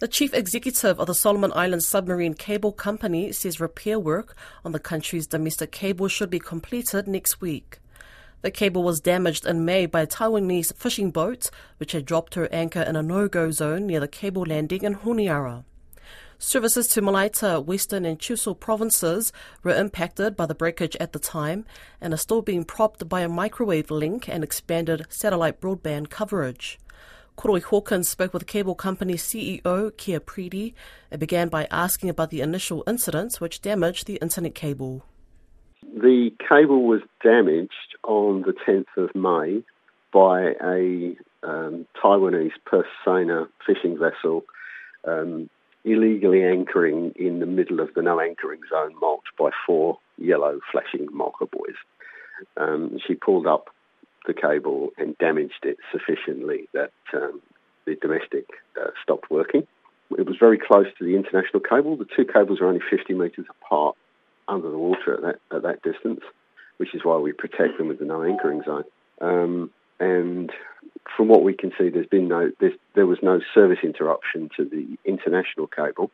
The chief executive of the Solomon Islands Submarine Cable Company says repair work on the country's domestic cable should be completed next week. The cable was damaged in May by a Taiwanese fishing boat, which had dropped her anchor in a no-go zone near the cable landing in Honiara. Services to Malaita, Western and Choiseul provinces were impacted by the breakage at the time and are still being propped by a microwave link and expanded satellite broadband coverage. Koroi Hawkins spoke with cable company CEO Kia Preedy and began by asking about the initial incidents which damaged the internet cable. The cable was damaged on the 10th of May by a um, Taiwanese purse seiner fishing vessel um, illegally anchoring in the middle of the no anchoring zone marked by four yellow flashing marker buoys. Um, she pulled up the cable and damaged it sufficiently that um, the domestic uh, stopped working. It was very close to the international cable. The two cables are only 50 metres apart under the water at that, at that distance, which is why we protect them with the no anchoring zone. Um, and from what we can see, there's been no there was no service interruption to the international cable,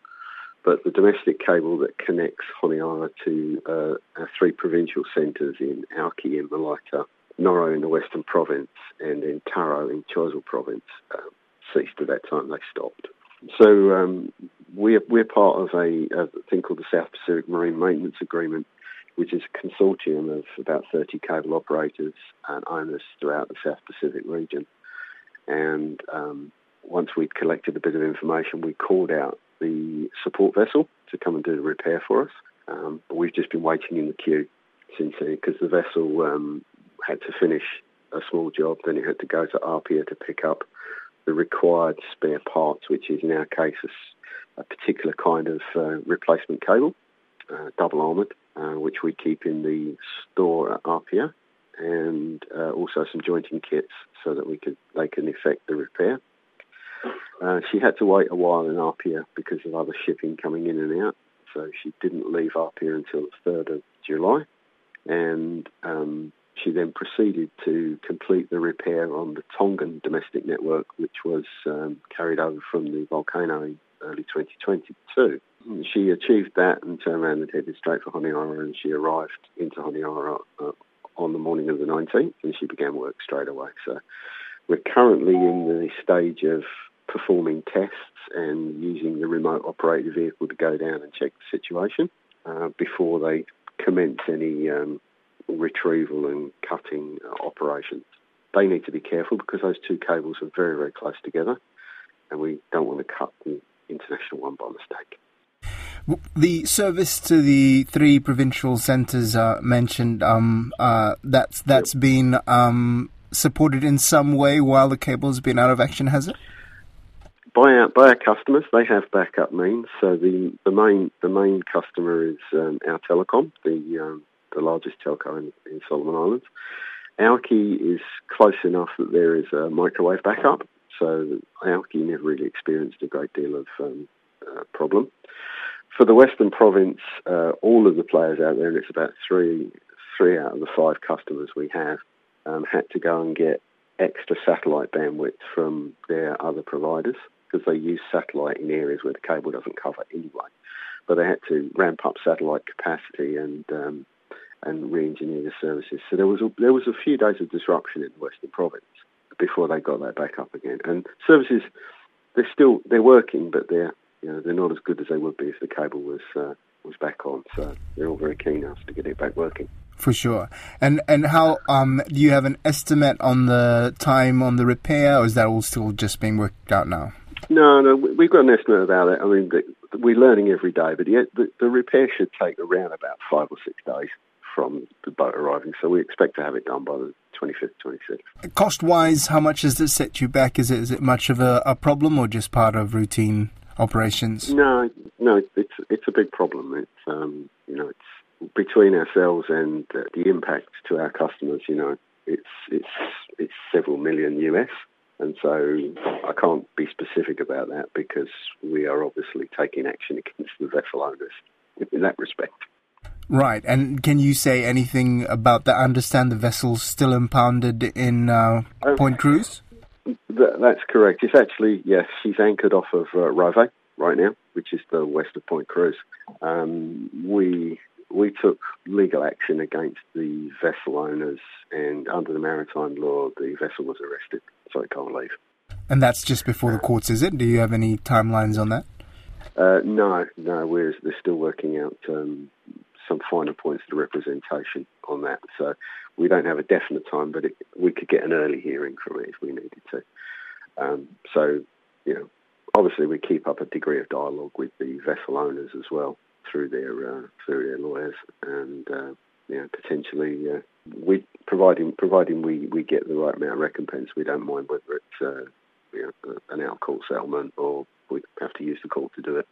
but the domestic cable that connects Honiara to uh, our three provincial centres in Auki and Malaita Noro in the Western Province and in Taro in Choiseul Province um, ceased at that time. They stopped. So um, we're, we're part of a, a, thing called the South Pacific Marine Maintenance Agreement, which is a consortium of about 30 cable operators and owners throughout the South Pacific region. And um, once we'd collected a bit of information, we called out the support vessel to come and do the repair for us. Um, but we've just been waiting in the queue since then because the vessel um, had to finish a small job, then he had to go to Apia to pick up the required spare parts, which is in our case a, a particular kind of uh, replacement cable, uh, double armoured, uh, which we keep in the store at Apia, and uh, also some jointing kits so that we could they can effect the repair. Uh, she had to wait a while in Apia because of other shipping coming in and out, so she didn't leave Apia until the 3rd of July. And um, she then proceeded to complete the repair on the Tongan domestic network, which was um, carried over from the volcano in early 2022. She achieved that and turned around and headed straight for Honiara, and she arrived into Honiara uh, on the morning of the 19th, and she began work straight away. So we're currently in the stage of performing tests and using the remote operated vehicle to go down and check the situation uh, before they commence any um, retrieval and cutting uh, operations. They need to be careful because those two cables are very, very close together, and we don't want to cut the international one by mistake. The service to the three provincial centres uh, mentioned, um, uh, that's that's yep. been um, supported in some way while the cable's been out of action, has it? By our, by our customers, they have backup means. So the, the main the main customer is um, Our Telekom, the um, the largest telco in, in Solomon Islands. Auki is close enough that there is a microwave backup, so Auki never really experienced a great deal of um, uh, problem. For the Western Province, uh, all of the players out there, and it's about three three out of the five customers we have, um, had to go and get extra satellite bandwidth from their other providers because they use satellite in areas where the cable doesn't cover anyway. But they had to ramp up satellite capacity and um, and re-engineer the services. So there was a, there was a few days of disruption in the Western Province before they got that back up again. And services, they're still they're working, but they're you know they're not as good as they would be if the cable was uh, was back on. So they're all very keen us to get it back working. For sure. And and how um, do you have an estimate on the time on the repair, or is that all still just being worked out now? No, no, we've got an estimate about it. I mean, we're learning every day, but the, the, the repair should take around about five or six days from the boat arriving. So we expect to have it done by the 25th, 26th. Cost wise, how much does this set you back? Is it is it much of a, a problem or just part of routine operations? No, no, it's it's a big problem. It's um, you know it's between ourselves and uh, the impact to our customers. You know, it's it's it's several million US. And so I can't be specific about that because we are obviously taking action against the vessel owners in that respect. Right, and can you say anything about that? I understand the vessel's still impounded in uh, Point Cruz. Th- that's correct. It's actually, yes, she's anchored off of uh, Rove right now, which is the west of Point Cruz. Um, we we took legal action against the vessel owners, and under the maritime law, the vessel was arrested, so it can't leave. And that's just before the courts, is it? Do you have any timelines on that? Uh, no, no, we're they're still working out um, some finer points of the representation on that. So we don't have a definite time, but it, we could get an early hearing from it if we needed to. Um, so, you know, obviously we keep up a degree of dialogue with the vessel owners as well through their uh, through their lawyers, and uh, you know, potentially uh, we providing providing we, we get the right amount of recompense, we don't mind whether it's uh, you know, an out court settlement or we have to use the court to do it.